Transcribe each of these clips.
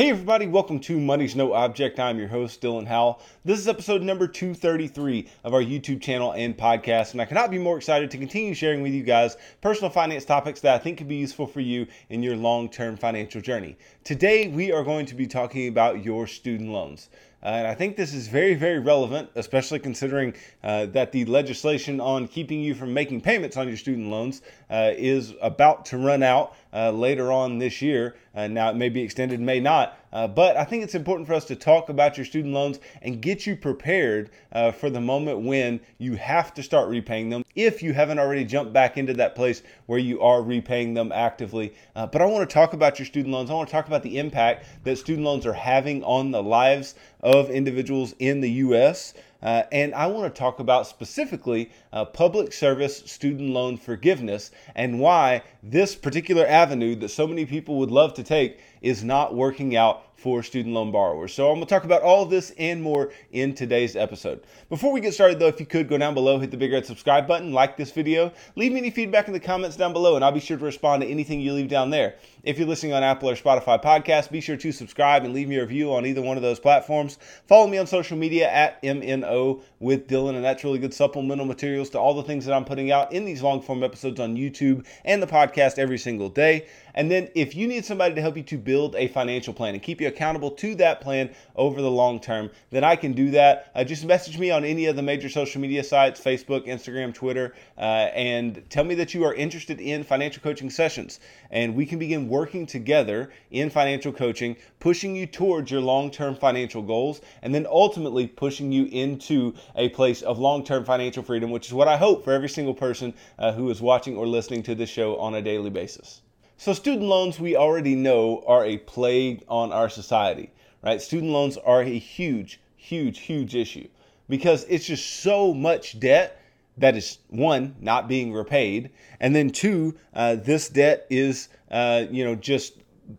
Hey everybody, welcome to Money's No Object. I'm your host, Dylan Howell. This is episode number 233 of our YouTube channel and podcast, and I cannot be more excited to continue sharing with you guys personal finance topics that I think could be useful for you in your long-term financial journey. Today, we are going to be talking about your student loans. Uh, and I think this is very, very relevant, especially considering uh, that the legislation on keeping you from making payments on your student loans uh, is about to run out uh, later on this year. Uh, now, it may be extended, may not. Uh, but I think it's important for us to talk about your student loans and get you prepared uh, for the moment when you have to start repaying them if you haven't already jumped back into that place where you are repaying them actively. Uh, but I want to talk about your student loans. I want to talk about the impact that student loans are having on the lives of individuals in the U.S. Uh, and I want to talk about specifically uh, public service student loan forgiveness and why this particular avenue that so many people would love to take is not working out for student loan borrowers. So I'm going to talk about all this and more in today's episode. Before we get started though, if you could go down below, hit the big red subscribe button, like this video, leave me any feedback in the comments down below and I'll be sure to respond to anything you leave down there. If you're listening on Apple or Spotify podcasts, be sure to subscribe and leave me a review on either one of those platforms. Follow me on social media at MNO with Dylan and that's really good supplemental materials to all the things that I'm putting out in these long form episodes on YouTube and the podcast every single day. And then if you need somebody to help you to build a financial plan and keep you accountable to that plan over the long term, then I can do that. Uh, just message me on any of the major social media sites Facebook, Instagram, Twitter, uh, and tell me that you are interested in financial coaching sessions. And we can begin working together in financial coaching, pushing you towards your long term financial goals, and then ultimately pushing you into a place of long term financial freedom, which is what I hope for every single person uh, who is watching or listening to this show on a daily basis. So, student loans, we already know, are a plague on our society, right? Student loans are a huge, huge, huge issue because it's just so much debt that is one not being repaid, and then two, uh, this debt is, uh, you know, just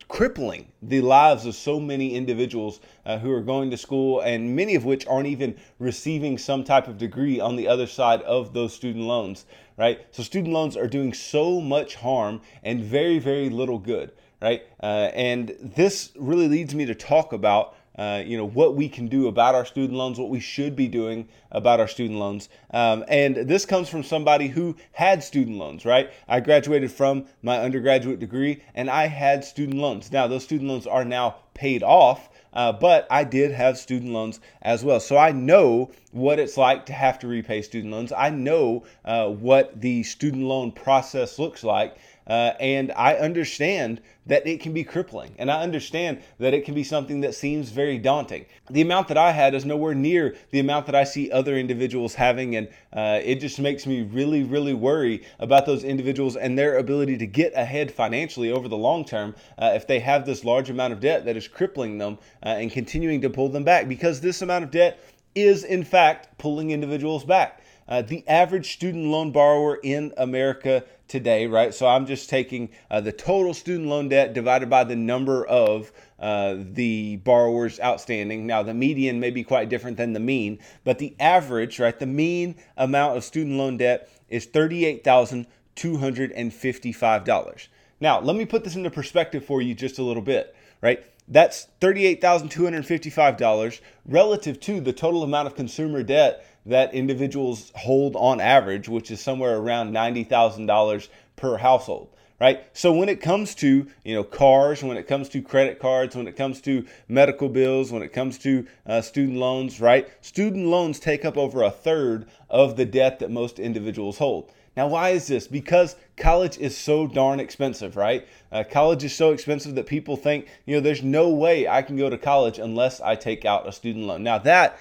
crippling the lives of so many individuals uh, who are going to school and many of which aren't even receiving some type of degree on the other side of those student loans right? So student loans are doing so much harm and very very little good right? Uh, and this really leads me to talk about uh, you know what we can do about our student loans, what we should be doing about our student loans, um, and this comes from somebody who had student loans. Right, I graduated from my undergraduate degree, and I had student loans. Now those student loans are now paid off, uh, but I did have student loans as well. So I know what it's like to have to repay student loans. I know uh, what the student loan process looks like. Uh, and I understand that it can be crippling. And I understand that it can be something that seems very daunting. The amount that I had is nowhere near the amount that I see other individuals having. And uh, it just makes me really, really worry about those individuals and their ability to get ahead financially over the long term uh, if they have this large amount of debt that is crippling them uh, and continuing to pull them back because this amount of debt is, in fact, pulling individuals back. Uh, the average student loan borrower in America today, right? So I'm just taking uh, the total student loan debt divided by the number of uh, the borrowers outstanding. Now, the median may be quite different than the mean, but the average, right, the mean amount of student loan debt is $38,255. Now, let me put this into perspective for you just a little bit, right? That's $38,255 relative to the total amount of consumer debt that individuals hold on average, which is somewhere around $90,000 per household right? So when it comes to you know cars when it comes to credit cards when it comes to medical bills when it comes to uh, student loans right? Student loans take up over a third of the debt that most individuals hold now why is this? Because college is so darn expensive right? Uh, college is so expensive that people think you know there's no way i can go to college unless i take out a student loan. Now that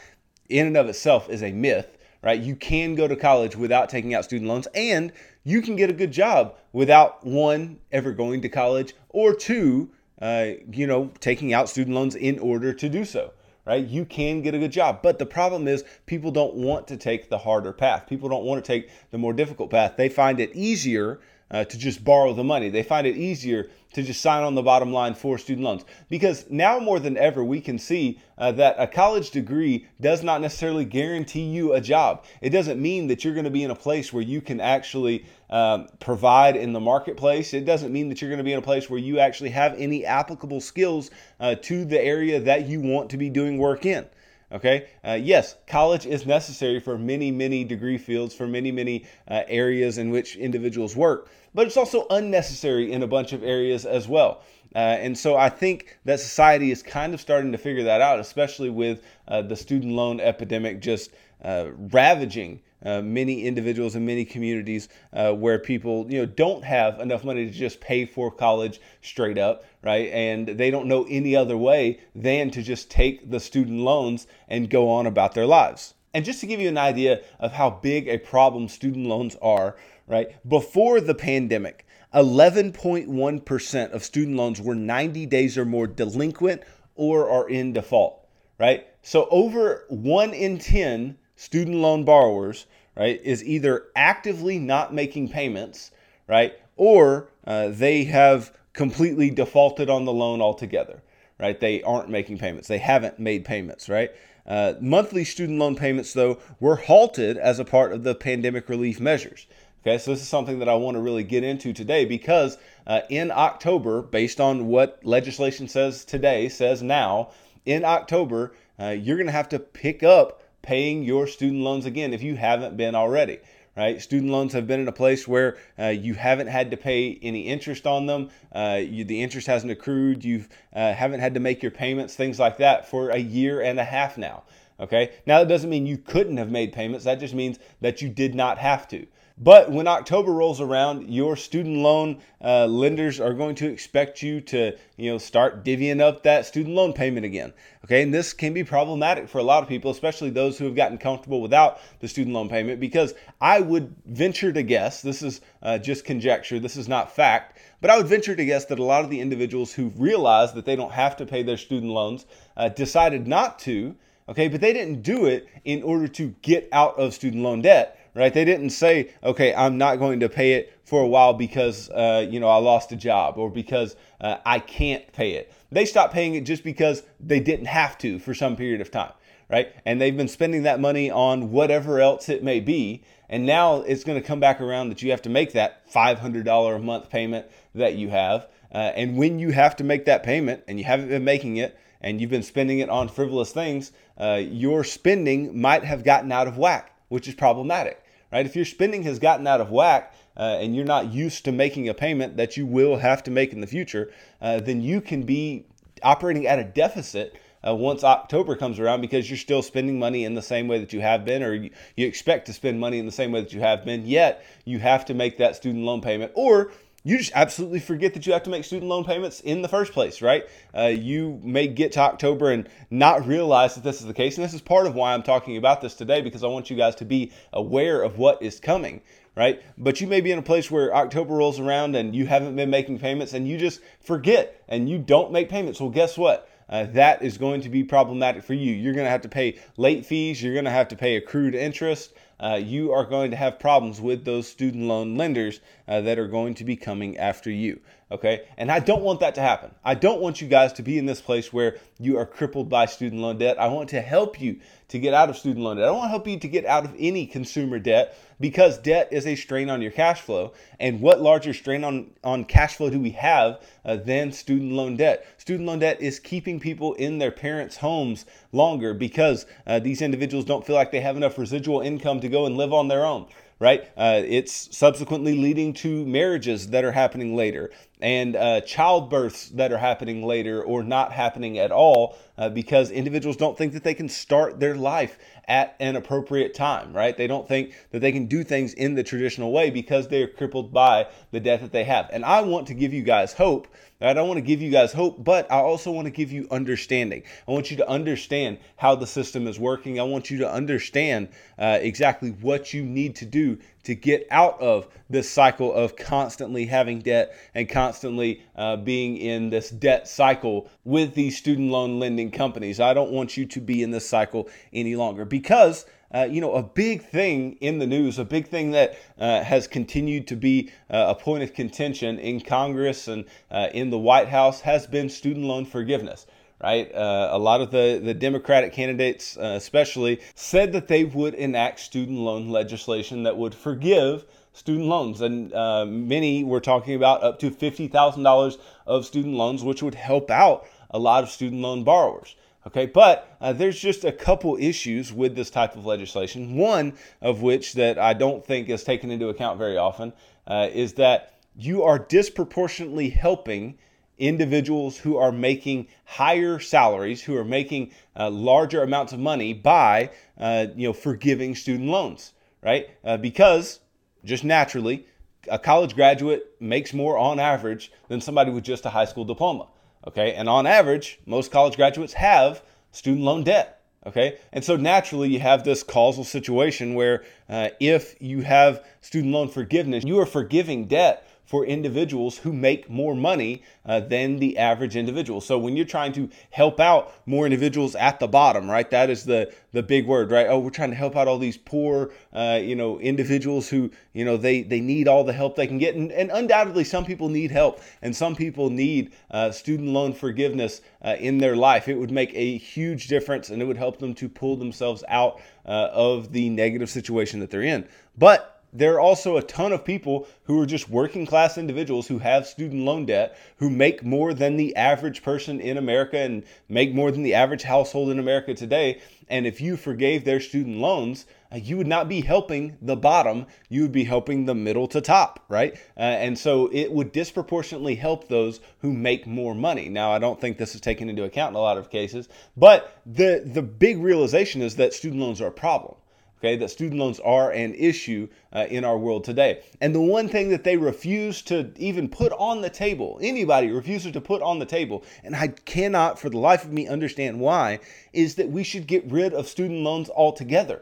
in and of itself is a myth, right? You can go to college without taking out student loans and you can get a good job without one, ever going to college, or two, uh, you know, taking out student loans in order to do so, right? You can get a good job. But the problem is people don't want to take the harder path. People don't want to take the more difficult path. They find it easier uh, to just borrow the money. They find it easier to just sign on the bottom line for student loans because now more than ever we can see uh, that a college degree does not necessarily guarantee you a job. It doesn't mean that you're going to be in a place where you can actually um, provide in the marketplace. It doesn't mean that you're going to be in a place where you actually have any applicable skills uh, to the area that you want to be doing work in. Okay. Uh, yes, college is necessary for many, many degree fields, for many, many uh, areas in which individuals work, but it's also unnecessary in a bunch of areas as well. Uh, and so I think that society is kind of starting to figure that out, especially with uh, the student loan epidemic just uh, ravaging uh, many individuals and many communities uh, where people you know don't have enough money to just pay for college straight up right? And they don't know any other way than to just take the student loans and go on about their lives. And just to give you an idea of how big a problem student loans are right? Before the pandemic 11.1% of student loans were 90 days or more delinquent or are in default right? So over 1 in 10 student loan borrowers, right, is either actively not making payments, right, or uh, they have completely defaulted on the loan altogether, right? They aren't making payments. They haven't made payments, right? Uh, monthly student loan payments, though, were halted as a part of the pandemic relief measures. Okay, so this is something that I want to really get into today because uh, in October, based on what legislation says today, says now, in October, uh, you're going to have to pick up paying your student loans again if you haven't been already right? Student loans have been in a place where uh, you haven't had to pay any interest on them. Uh, you, the interest hasn't accrued. You uh, haven't had to make your payments, things like that, for a year and a half now. Okay. Now that doesn't mean you couldn't have made payments. That just means that you did not have to. But when October rolls around, your student loan uh, lenders are going to expect you to, you know, start divvying up that student loan payment again. Okay, and this can be problematic for a lot of people, especially those who have gotten comfortable without the student loan payment. Because I would venture to guess, this is uh, just conjecture, this is not fact, but I would venture to guess that a lot of the individuals who realized that they don't have to pay their student loans uh, decided not to. Okay, but they didn't do it in order to get out of student loan debt right? They didn't say, okay, I'm not going to pay it for a while because, uh, you know, I lost a job or because uh, I can't pay it. They stopped paying it just because they didn't have to for some period of time, right? And they've been spending that money on whatever else it may be. And now it's going to come back around that you have to make that $500 a month payment that you have. Uh, and when you have to make that payment and you haven't been making it, and you've been spending it on frivolous things, uh, your spending might have gotten out of whack, which is problematic right? If your spending has gotten out of whack uh, and you're not used to making a payment that you will have to make in the future, uh, then you can be operating at a deficit uh, once October comes around because you're still spending money in the same way that you have been, or you, you expect to spend money in the same way that you have been, yet you have to make that student loan payment, or you just absolutely forget that you have to make student loan payments in the first place, right? Uh, you may get to October and not realize that this is the case. And this is part of why I'm talking about this today because I want you guys to be aware of what is coming, right? But you may be in a place where October rolls around and you haven't been making payments and you just forget and you don't make payments. Well, guess what? Uh, that is going to be problematic for you. You're going to have to pay late fees. You're going to have to pay accrued interest uh, you are going to have problems with those student loan lenders uh, that are going to be coming after you. Okay. And I don't want that to happen. I don't want you guys to be in this place where you are crippled by student loan debt. I want to help you to get out of student loan debt. I don't want to help you to get out of any consumer debt because debt is a strain on your cash flow. And what larger strain on, on cash flow do we have uh, than student loan debt? Student loan debt is keeping people in their parents' homes longer because uh, these individuals don't feel like they have enough residual income to go and live on their own right? Uh, it's subsequently leading to marriages that are happening later and uh, childbirths that are happening later or not happening at all uh, because individuals don't think that they can start their life at an appropriate time, right? They don't think that they can do things in the traditional way because they're crippled by the debt that they have. And I want to give you guys hope. I don't want to give you guys hope, but I also want to give you understanding. I want you to understand how the system is working. I want you to understand uh, exactly what you need to do to get out of this cycle of constantly having debt and constantly uh, being in this debt cycle with these student loan lending companies. I don't want you to be in this cycle any longer because. Uh, you know, a big thing in the news, a big thing that uh, has continued to be uh, a point of contention in Congress and uh, in the White House has been student loan forgiveness right? Uh, a lot of the, the Democratic candidates, uh, especially, said that they would enact student loan legislation that would forgive student loans. And uh, many were talking about up to $50,000 of student loans, which would help out a lot of student loan borrowers. Okay, but uh, there's just a couple issues with this type of legislation. One of which that I don't think is taken into account very often uh, is that you are disproportionately helping individuals who are making higher salaries, who are making uh, larger amounts of money by, uh, you know, forgiving student loans, right? Uh, because just naturally, a college graduate makes more on average than somebody with just a high school diploma, okay? And on average, most college graduates have student loan debt. Okay, and so naturally you have this causal situation where uh, if you have student loan forgiveness, you are forgiving debt for individuals who make more money uh, than the average individual. So when you're trying to help out more individuals at the bottom, right? That is the the big word, right? Oh, we're trying to help out all these poor, uh, you know, individuals who, you know, they they need all the help they can get, and, and undoubtedly some people need help, and some people need uh, student loan forgiveness uh, in their life. It would make a huge difference, and it would help them to pull themselves out uh, of the negative situation that they're in. But there are also a ton of people who are just working class individuals who have student loan debt who make more than the average person in America and make more than the average household in America today. And if you forgave their student loans, uh, you would not be helping the bottom, you would be helping the middle to top, right? Uh, and so it would disproportionately help those who make more money. Now, I don't think this is taken into account in a lot of cases, but the the big realization is that student loans are a problem okay, that student loans are an issue uh, in our world today. And the one thing that they refuse to even put on the table, anybody refuses to put on the table, and I cannot for the life of me understand why, is that we should get rid of student loans altogether.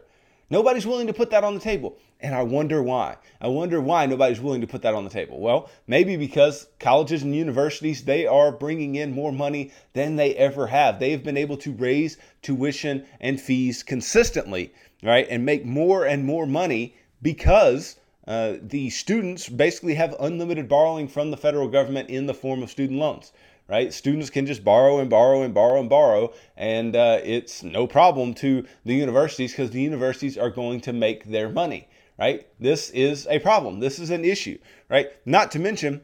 Nobody's willing to put that on the table. And I wonder why. I wonder why nobody's willing to put that on the table. Well, maybe because colleges and universities, they are bringing in more money than they ever have. They have been able to raise tuition and fees consistently right, and make more and more money because uh, the students basically have unlimited borrowing from the federal government in the form of student loans. Right, students can just borrow and borrow and borrow and borrow, and uh, it's no problem to the universities because the universities are going to make their money. Right, this is a problem. This is an issue. Right, not to mention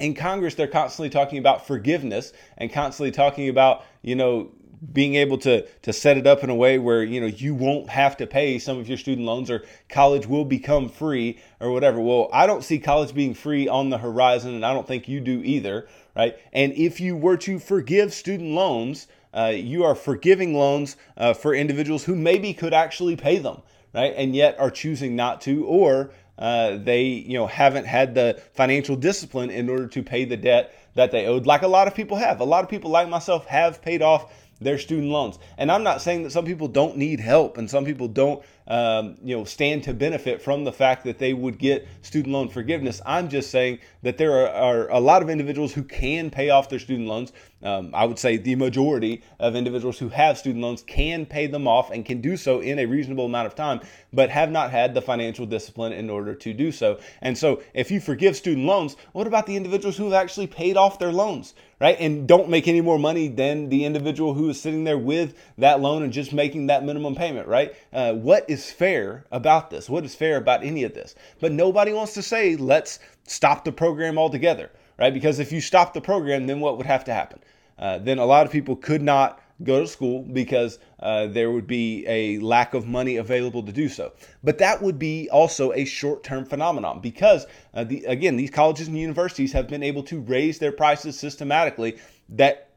in Congress, they're constantly talking about forgiveness and constantly talking about, you know, being able to to set it up in a way where you know you won't have to pay. Some of your student loans or college will become free or whatever. Well i don't see college being free on the horizon and i don't think you do either right? And if you were to forgive student loans uh, you are forgiving loans uh, for individuals who maybe could actually pay them right and yet are choosing not to or uh, they you know haven't had the financial discipline in order to pay the debt that they owed like a lot of people have a lot of people like myself have paid off their student loans. And I'm not saying that some people don't need help and some people don't, um, you know, stand to benefit from the fact that they would get student loan forgiveness. I'm just saying that there are, are a lot of individuals who can pay off their student loans. Um, I would say the majority of individuals who have student loans can pay them off and can do so in a reasonable amount of time, but have not had the financial discipline in order to do so. And so, if you forgive student loans, what about the individuals who have actually paid off their loans? right? And don't make any more money than the individual who is sitting there with that loan and just making that minimum payment, right? Uh, what is fair about this? What is fair about any of this? But nobody wants to say, let's stop the program altogether, right? Because if you stop the program, then what would have to happen? Uh, then a lot of people could not go to school because uh, there would be a lack of money available to do so. But that would be also a short term phenomenon because, uh, the, again, these colleges and universities have been able to raise their prices systematically. That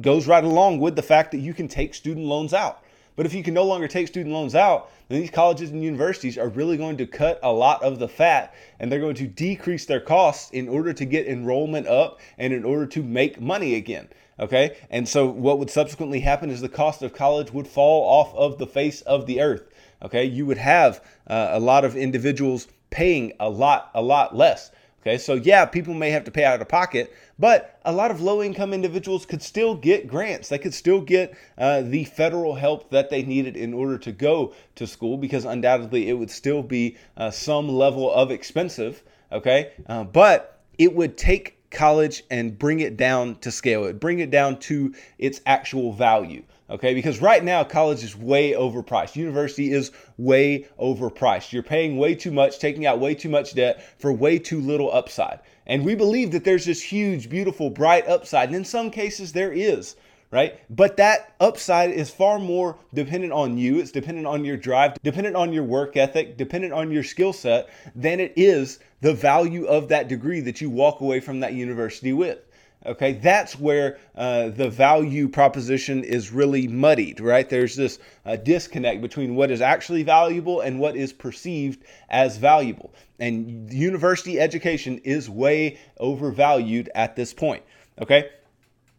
goes right along with the fact that you can take student loans out. But if you can no longer take student loans out, then these colleges and universities are really going to cut a lot of the fat and they're going to decrease their costs in order to get enrollment up and in order to make money again. Okay. And so what would subsequently happen is the cost of college would fall off of the face of the earth. Okay, you would have uh, a lot of individuals paying a lot, a lot less. Okay, so yeah, people may have to pay out of pocket, but a lot of low income individuals could still get grants. They could still get uh, the federal help that they needed in order to go to school because undoubtedly it would still be uh, some level of expensive. Okay, uh, but it would take college and bring it down to scale it, bring it down to its actual value. Okay, because right now college is way overpriced. University is way overpriced. You're paying way too much, taking out way too much debt for way too little upside. And we believe that there's this huge, beautiful, bright upside. And in some cases, there is right? But that upside is far more dependent on you. It's dependent on your drive, dependent on your work ethic, dependent on your skill set than it is the value of that degree that you walk away from that university with. Okay, that's where uh, the value proposition is really muddied, right? There's this uh, disconnect between what is actually valuable and what is perceived as valuable. And university education is way overvalued at this point. Okay,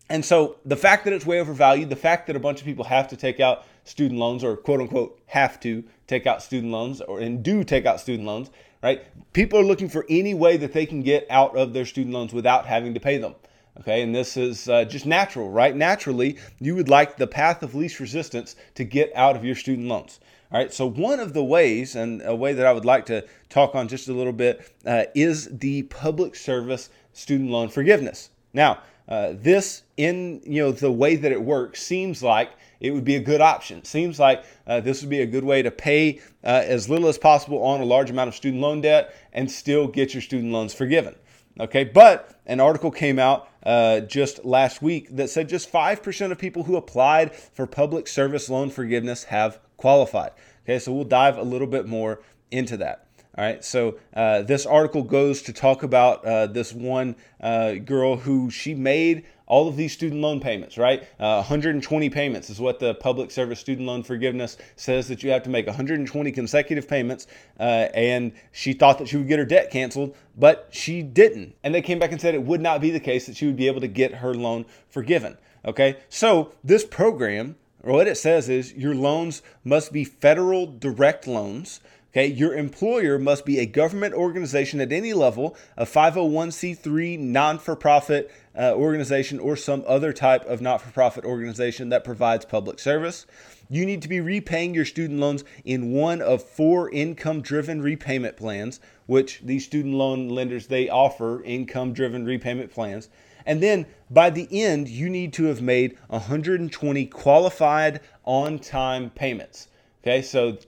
and so the fact that it's way overvalued, the fact that a bunch of people have to take out student loans or quote unquote have to take out student loans or and do take out student loans, right? People are looking for any way that they can get out of their student loans without having to pay them. Okay, and this is uh, just natural, right? Naturally, you would like the path of least resistance to get out of your student loans. All right, so one of the ways, and a way that I would like to talk on just a little bit, uh, is the public service student loan forgiveness. Now, uh, this, in you know the way that it works, seems like it would be a good option. Seems like uh, this would be a good way to pay uh, as little as possible on a large amount of student loan debt and still get your student loans forgiven. Okay, but an article came out uh, just last week that said just 5% of people who applied for public service loan forgiveness have qualified. Okay, so we'll dive a little bit more into that. All right, so uh, this article goes to talk about uh, this one uh, girl who she made all of these student loan payments, right? Uh, 120 payments is what the public service student loan forgiveness says that you have to make 120 consecutive payments. Uh, and she thought that she would get her debt canceled, but she didn't. And they came back and said it would not be the case that she would be able to get her loan forgiven. Okay, so this program, what it says is your loans must be federal direct loans Okay, your employer must be a government organization at any level, a 501c3 non for profit uh, organization, or some other type of not for profit organization that provides public service. You need to be repaying your student loans in one of four income driven repayment plans, which these student loan lenders they offer income driven repayment plans. And then by the end, you need to have made 120 qualified on time payments. Okay, so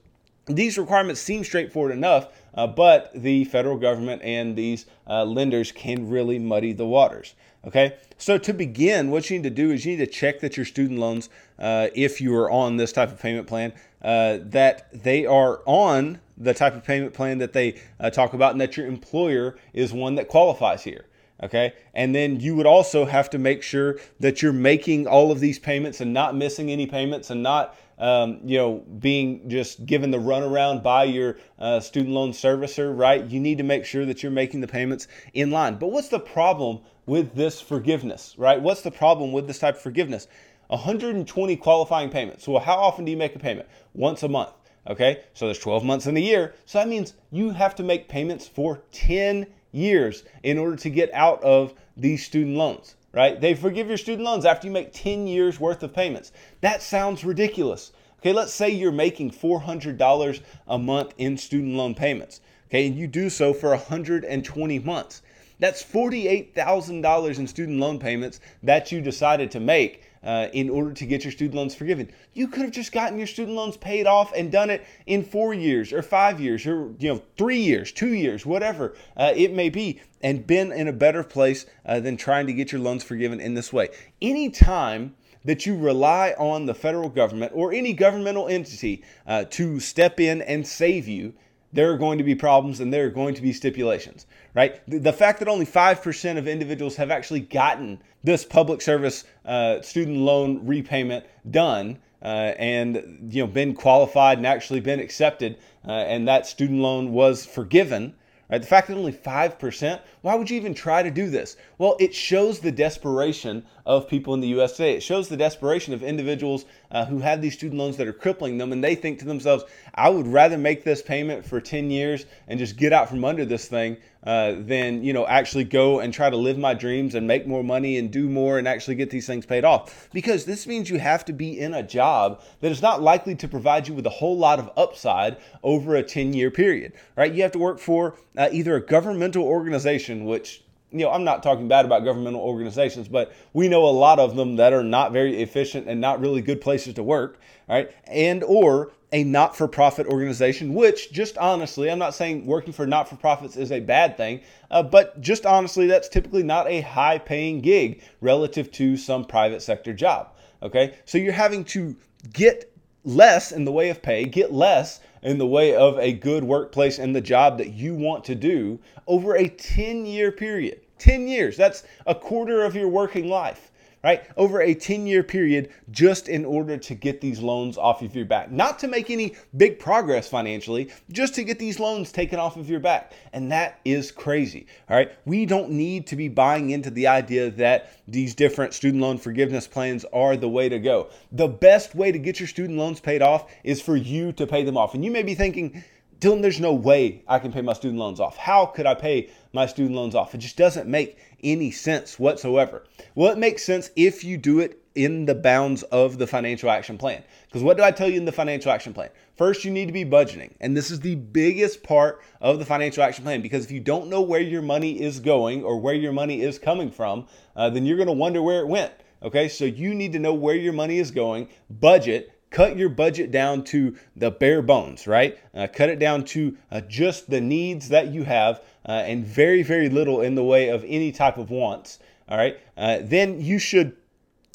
these requirements seem straightforward enough, uh, but the federal government and these uh, lenders can really muddy the waters. Okay, so to begin, what you need to do is you need to check that your student loans, uh, if you are on this type of payment plan, uh, that they are on the type of payment plan that they uh, talk about, and that your employer is one that qualifies here. Okay, and then you would also have to make sure that you're making all of these payments and not missing any payments and not um, you know, being just given the runaround by your uh, student loan servicer, right? You need to make sure that you're making the payments in line. But what's the problem with this forgiveness, right? What's the problem with this type of forgiveness? 120 qualifying payments. So, how often do you make a payment? Once a month. Okay, so there's 12 months in a year. So that means you have to make payments for 10 years in order to get out of these student loans right? They forgive your student loans after you make 10 years worth of payments. That sounds ridiculous. Okay, let's say you're making $400 a month in student loan payments. Okay, and you do so for 120 months. That's $48,000 in student loan payments that you decided to make uh, in order to get your student loans forgiven. You could have just gotten your student loans paid off and done it in four years or five years or you know three years, two years, whatever uh, it may be, and been in a better place uh, than trying to get your loans forgiven in this way. Anytime that you rely on the federal government or any governmental entity uh, to step in and save you, there are going to be problems and there are going to be stipulations, right? The, fact that only 5% of individuals have actually gotten this public service uh, student loan repayment done uh, and you know been qualified and actually been accepted uh, and that student loan was forgiven Right? The fact that only 5%, why would you even try to do this? Well, it shows the desperation of people in the US today. It shows the desperation of individuals uh, who have these student loans that are crippling them, and they think to themselves, I would rather make this payment for 10 years and just get out from under this thing uh, than, you know, actually go and try to live my dreams and make more money and do more and actually get these things paid off. Because this means you have to be in a job that is not likely to provide you with a whole lot of upside over a 10 year period, right? You have to work for uh, either a governmental organization, which you know, I'm not talking bad about governmental organizations, but we know a lot of them that are not very efficient and not really good places to work, right? And or a not-for-profit organization, which just honestly, I'm not saying working for not-for-profits is a bad thing, uh, but just honestly, that's typically not a high-paying gig relative to some private sector job. Okay, so you're having to get less in the way of pay, get less in the way of a good workplace and the job that you want to do over a 10 year period. 10 years. That's a quarter of your working life, right? Over a 10 year period, just in order to get these loans off of your back. Not to make any big progress financially, just to get these loans taken off of your back. And that is crazy, all right? We don't need to be buying into the idea that these different student loan forgiveness plans are the way to go. The best way to get your student loans paid off is for you to pay them off. And you may be thinking, Dylan, there's no way I can pay my student loans off. How could I pay my student loans off? It just doesn't make any sense whatsoever. Well, it makes sense if you do it in the bounds of the financial action plan. Because what do I tell you in the financial action plan? First, you need to be budgeting. And this is the biggest part of the financial action plan because if you don't know where your money is going or where your money is coming from, uh, then you're going to wonder where it went. Okay, so you need to know where your money is going, budget, cut your budget down to the bare bones, right? Uh, cut it down to uh, just the needs that you have uh, and very, very little in the way of any type of wants, all right? Uh, then you should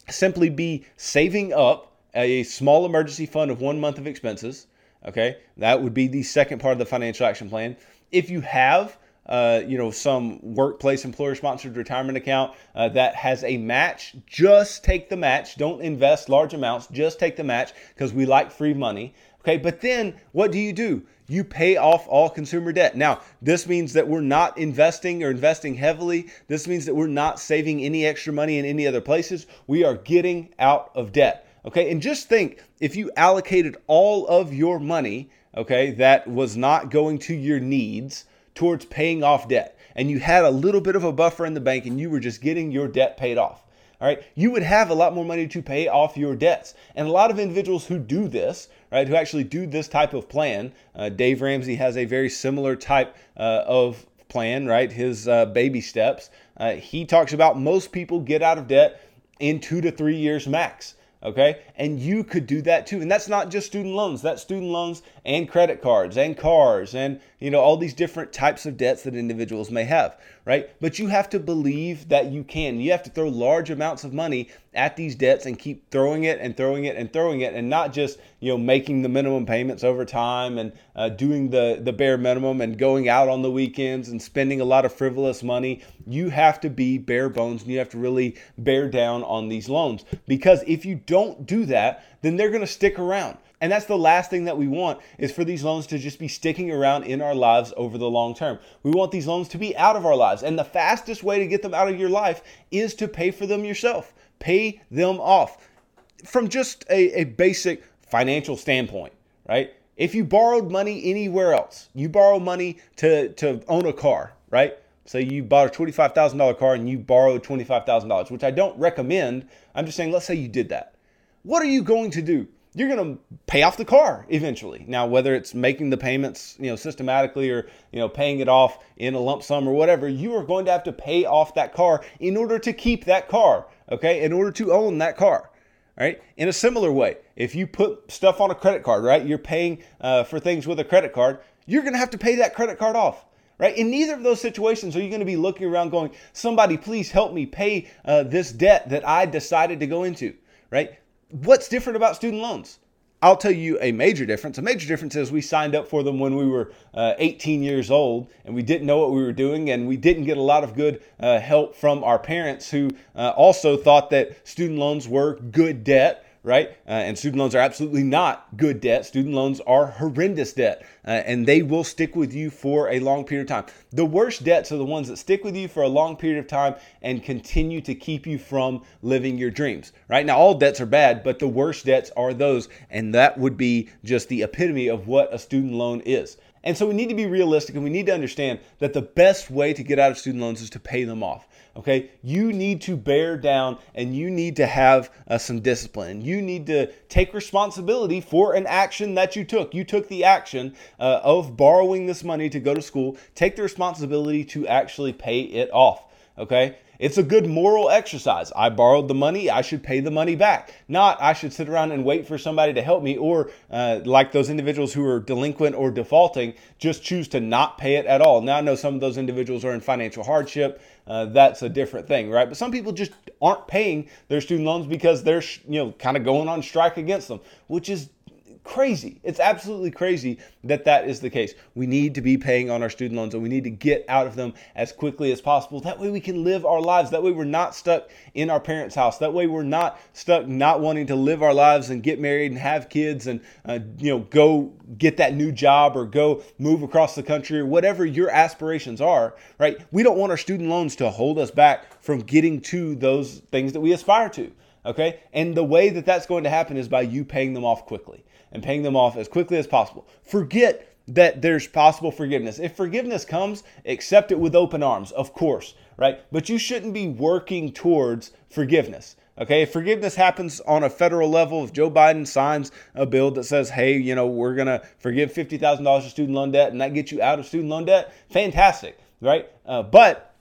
simply be saving up a small emergency fund of one month of expenses, okay? That would be the second part of the financial action plan. If you have uh, you know, some workplace employer sponsored retirement account uh, that has a match, just take the match. Don't invest large amounts. Just take the match because we like free money. Okay, but then what do you do? You pay off all consumer debt. Now, this means that we're not investing or investing heavily. This means that we're not saving any extra money in any other places. We are getting out of debt. Okay, and just think if you allocated all of your money, okay, that was not going to your needs towards paying off debt and you had a little bit of a buffer in the bank and you were just getting your debt paid off, all right, you would have a lot more money to pay off your debts. And a lot of individuals who do this, right, who actually do this type of plan, uh, Dave Ramsey has a very similar type uh, of plan, right, his uh, baby steps. Uh, he talks about most people get out of debt in two to three years max okay? And you could do that too. And that's not just student loans, that's student loans and credit cards and cars and, you know, all these different types of debts that individuals may have, right? But you have to believe that you can. You have to throw large amounts of money at these debts and keep throwing it and throwing it and throwing it and not just, you know, making the minimum payments over time and uh, doing the, the bare minimum and going out on the weekends and spending a lot of frivolous money. You have to be bare bones and you have to really bear down on these loans because if you don't do that, then they're going to stick around. And that's the last thing that we want is for these loans to just be sticking around in our lives over the long term. We want these loans to be out of our lives. And the fastest way to get them out of your life is to pay for them yourself. Pay them off. From just a, a basic financial standpoint, right? If you borrowed money anywhere else, you borrow money to, to own a car, right? Say you bought a $25,000 car and you borrowed $25,000, which I don't recommend. I'm just saying, let's say you did that. What are you going to do? You're going to pay off the car eventually. Now, whether it's making the payments, you know, systematically or, you know, paying it off in a lump sum or whatever, you are going to have to pay off that car in order to keep that car, okay? In order to own that car. Right? In a similar way, if you put stuff on a credit card, right, you're paying uh, for things with a credit card, you're going to have to pay that credit card off right? In neither of those situations are you going to be looking around going, somebody please help me pay uh, this debt that I decided to go into, right? What's different about student loans? I'll tell you a major difference. A major difference is we signed up for them when we were uh, 18 years old and we didn't know what we were doing and we didn't get a lot of good uh, help from our parents who uh, also thought that student loans were good debt right? Uh, and student loans are absolutely not good debt. Student loans are horrendous debt, uh, and they will stick with you for a long period of time. The worst debts are the ones that stick with you for a long period of time and continue to keep you from living your dreams, right? Now, all debts are bad, but the worst debts are those, and that would be just the epitome of what a student loan is. And so we need to be realistic and we need to understand that the best way to get out of student loans is to pay them off. Okay, you need to bear down and you need to have uh, some discipline. You need to take responsibility for an action that you took. You took the action uh, of borrowing this money to go to school. Take the responsibility to actually pay it off. Okay, it's a good moral exercise. I borrowed the money, I should pay the money back. Not I should sit around and wait for somebody to help me, or uh, like those individuals who are delinquent or defaulting, just choose to not pay it at all. Now, I know some of those individuals are in financial hardship. Uh, that's a different thing, right? But some people just aren't paying their student loans because they're, you know, kind of going on strike against them, which is crazy. It's absolutely crazy that that is the case. We need to be paying on our student loans and we need to get out of them as quickly as possible. That way we can live our lives. That way we're not stuck in our parents' house. That way we're not stuck not wanting to live our lives and get married and have kids and uh, you know go get that new job or go move across the country or whatever your aspirations are, right? We don't want our student loans to hold us back from getting to those things that we aspire to. Okay? And the way that that's going to happen is by you paying them off quickly and paying them off as quickly as possible. Forget that there's possible forgiveness. If forgiveness comes, accept it with open arms, of course, right? But you shouldn't be working towards forgiveness. Okay, if forgiveness happens on a federal level, if Joe Biden signs a bill that says, hey, you know, we're to forgive $50,000 of student loan debt and that gets you out of student loan debt, fantastic, right? Uh, but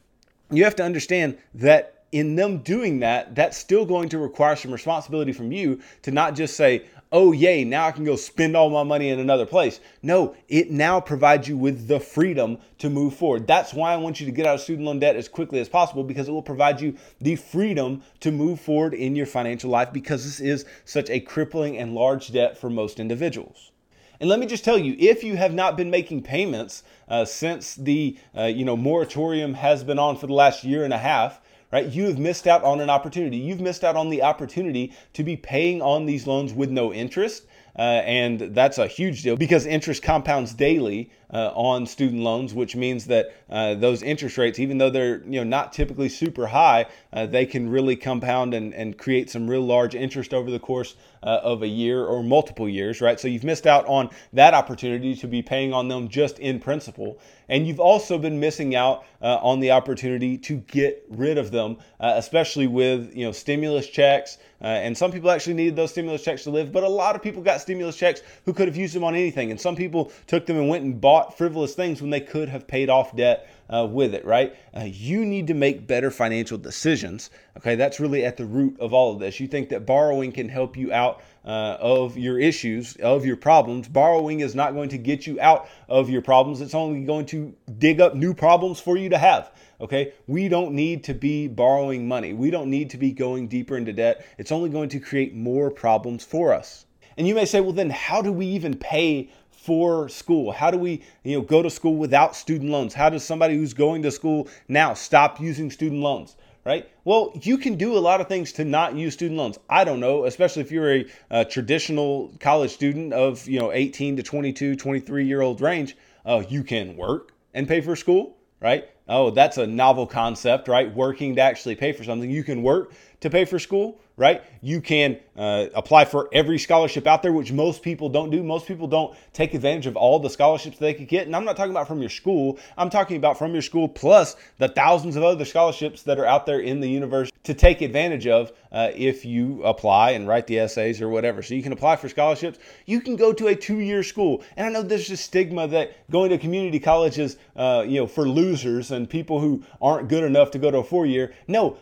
you have to understand that in them doing that, that's still going to require some responsibility from you to not just say, oh, yay, now I can go spend all my money in another place. No, it now provides you with the freedom to move forward. That's why I want you to get out of student loan debt as quickly as possible because it will provide you the freedom to move forward in your financial life because this is such a crippling and large debt for most individuals. And let me just tell you, if you have not been making payments uh, since the uh, you know moratorium has been on for the last year and a half, right? You have missed out on an opportunity. You've missed out on the opportunity to be paying on these loans with no interest. Uh, and that's a huge deal because interest compounds daily uh, on student loans, which means that uh, those interest rates, even though they're you know not typically super high, uh, they can really compound and, and create some real large interest over the course uh, of a year or multiple years, right? So you've missed out on that opportunity to be paying on them just in principle, and you've also been missing out uh, on the opportunity to get rid of them, especially with you know stimulus checks. and some people actually needed those stimulus checks to live, but a lot of people got stimulus checks who could have used them on anything, and some people took them and went and bought bought frivolous things when they could have paid off debt uh, with it, right? Uh, you need to make better financial decisions. Okay, that's really at the root of all of this. You think that borrowing can help you out uh, of your issues, of your problems. Borrowing is not going to get you out of your problems, it's only going to dig up new problems for you to have. Okay, we don't need to be borrowing money. We don't need to be going deeper into debt. It's only going to create more problems for us. And you may say, well, then how do we even pay for school? How do we, you know, go to school without student loans? How does somebody who's going to school now stop using student loans? Right? Well, you can do a lot of things to not use student loans. I don't know, especially if you're a, a traditional college student of, you know, 18 to 22, 23 year old range. Uh, you can work and pay for school, right? Oh, that's a novel concept, right? Working to actually pay for something. You can work to pay for school, right? You can uh, apply for every scholarship out there, which most people don't do. Most people don't take advantage of all the scholarships they could get. And I'm not talking about from your school, I'm talking about from your school plus the thousands of other scholarships that are out there in the universe to take advantage of uh, if you apply and write the essays or whatever. So you can apply for scholarships. You can go to a two year school. And I know there's a stigma that going to community colleges, uh, you know, for losers and people who aren't good enough to go to a four year. No,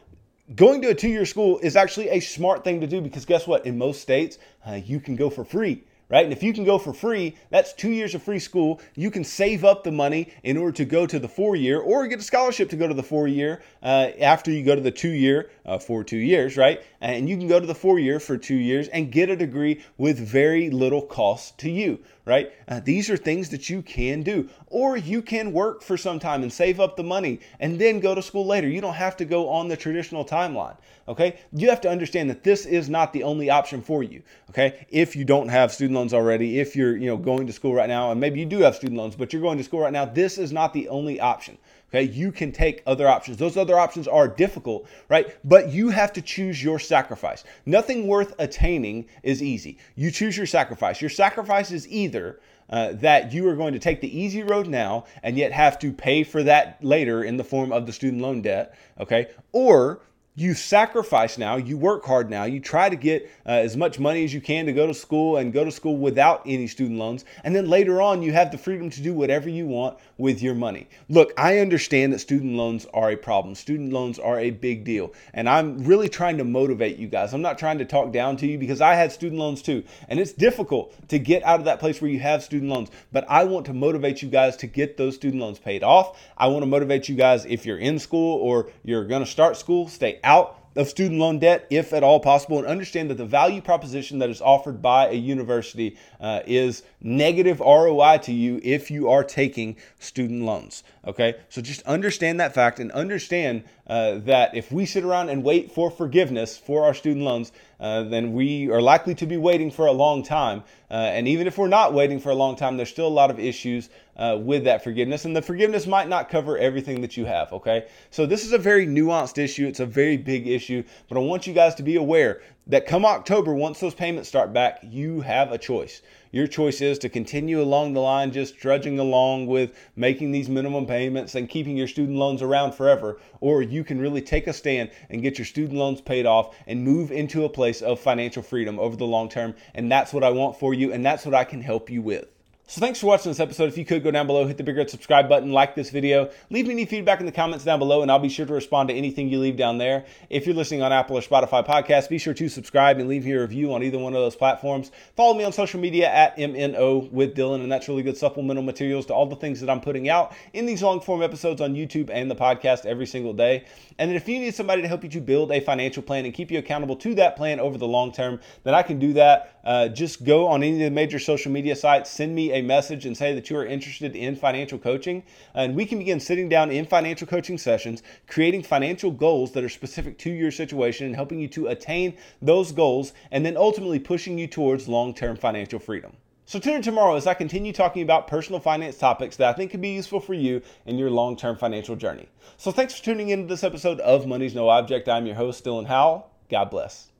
going to a two year school is actually a smart thing to do because guess what? In most states, uh, you can go for free right? And if you can go for free, that's two years of free school. You can save up the money in order to go to the four year or get a scholarship to go to the four year uh, after you go to the two year uh, for two years, right? And you can go to the four year for two years and get a degree with very little cost to you, right? Uh, these are things that you can do. Or you can work for some time and save up the money and then go to school later. You don't have to go on the traditional timeline, okay? You have to understand that this is not the only option for you, okay? If you don't have student loans already, if you're, you know, going to school right now and maybe you do have student loans, but you're going to school right now, this is not the only option. Okay, you can take other options. Those other options are difficult, right? But you have to choose your sacrifice. Nothing worth attaining is easy. You choose your sacrifice. Your sacrifice is either uh, that you are going to take the easy road now and yet have to pay for that later in the form of the student loan debt, okay? Or you sacrifice now, you work hard now, you try to get uh, as much money as you can to go to school and go to school without any student loans. And then later on, you have the freedom to do whatever you want with your money. Look, I understand that student loans are a problem. Student loans are a big deal. And I'm really trying to motivate you guys. I'm not trying to talk down to you because I had student loans too. And it's difficult to get out of that place where you have student loans. But I want to motivate you guys to get those student loans paid off. I want to motivate you guys if you're in school or you're going to start school, stay out of student loan debt if at all possible and understand that the value proposition that is offered by a university uh, is negative ROI to you if you are taking student loans. Okay, so just understand that fact and understand uh, that if we sit around and wait for forgiveness for our student loans, uh, then we are likely to be waiting for a long time. Uh, and even if we're not waiting for a long time, there's still a lot of issues uh, with that forgiveness. And the forgiveness might not cover everything that you have, okay? So this is a very nuanced issue. It's a very big issue. But I want you guys to be aware that come October, once those payments start back, you have a choice. Your choice is to continue along the line, just trudging along with making these minimum payments and keeping your student loans around forever, or you can really take a stand and get your student loans paid off and move into a place of financial freedom over the long term. And that's what I want for you, and that's what I can help you with. So thanks for watching this episode. If you could go down below, hit the big red subscribe button, like this video, leave me any feedback in the comments down below, and I'll be sure to respond to anything you leave down there. If you're listening on Apple or Spotify podcasts, be sure to subscribe and leave me a review on either one of those platforms. Follow me on social media at MNO with Dylan, and that's really good supplemental materials to all the things that I'm putting out in these long form episodes on YouTube and the podcast every single day. And if you need somebody to help you to build a financial plan and keep you accountable to that plan over the long term, then I can do that. Uh, just go on any of the major social media sites, send me a message and say that you are interested in financial coaching. And we can begin sitting down in financial coaching sessions, creating financial goals that are specific to your situation and helping you to attain those goals, and then ultimately pushing you towards long term financial freedom. So tune in tomorrow as I continue talking about personal finance topics that I think could be useful for you in your long-term financial journey. So thanks for tuning in to this episode of Money's No Object. I'm your host, Dylan Howell. God bless.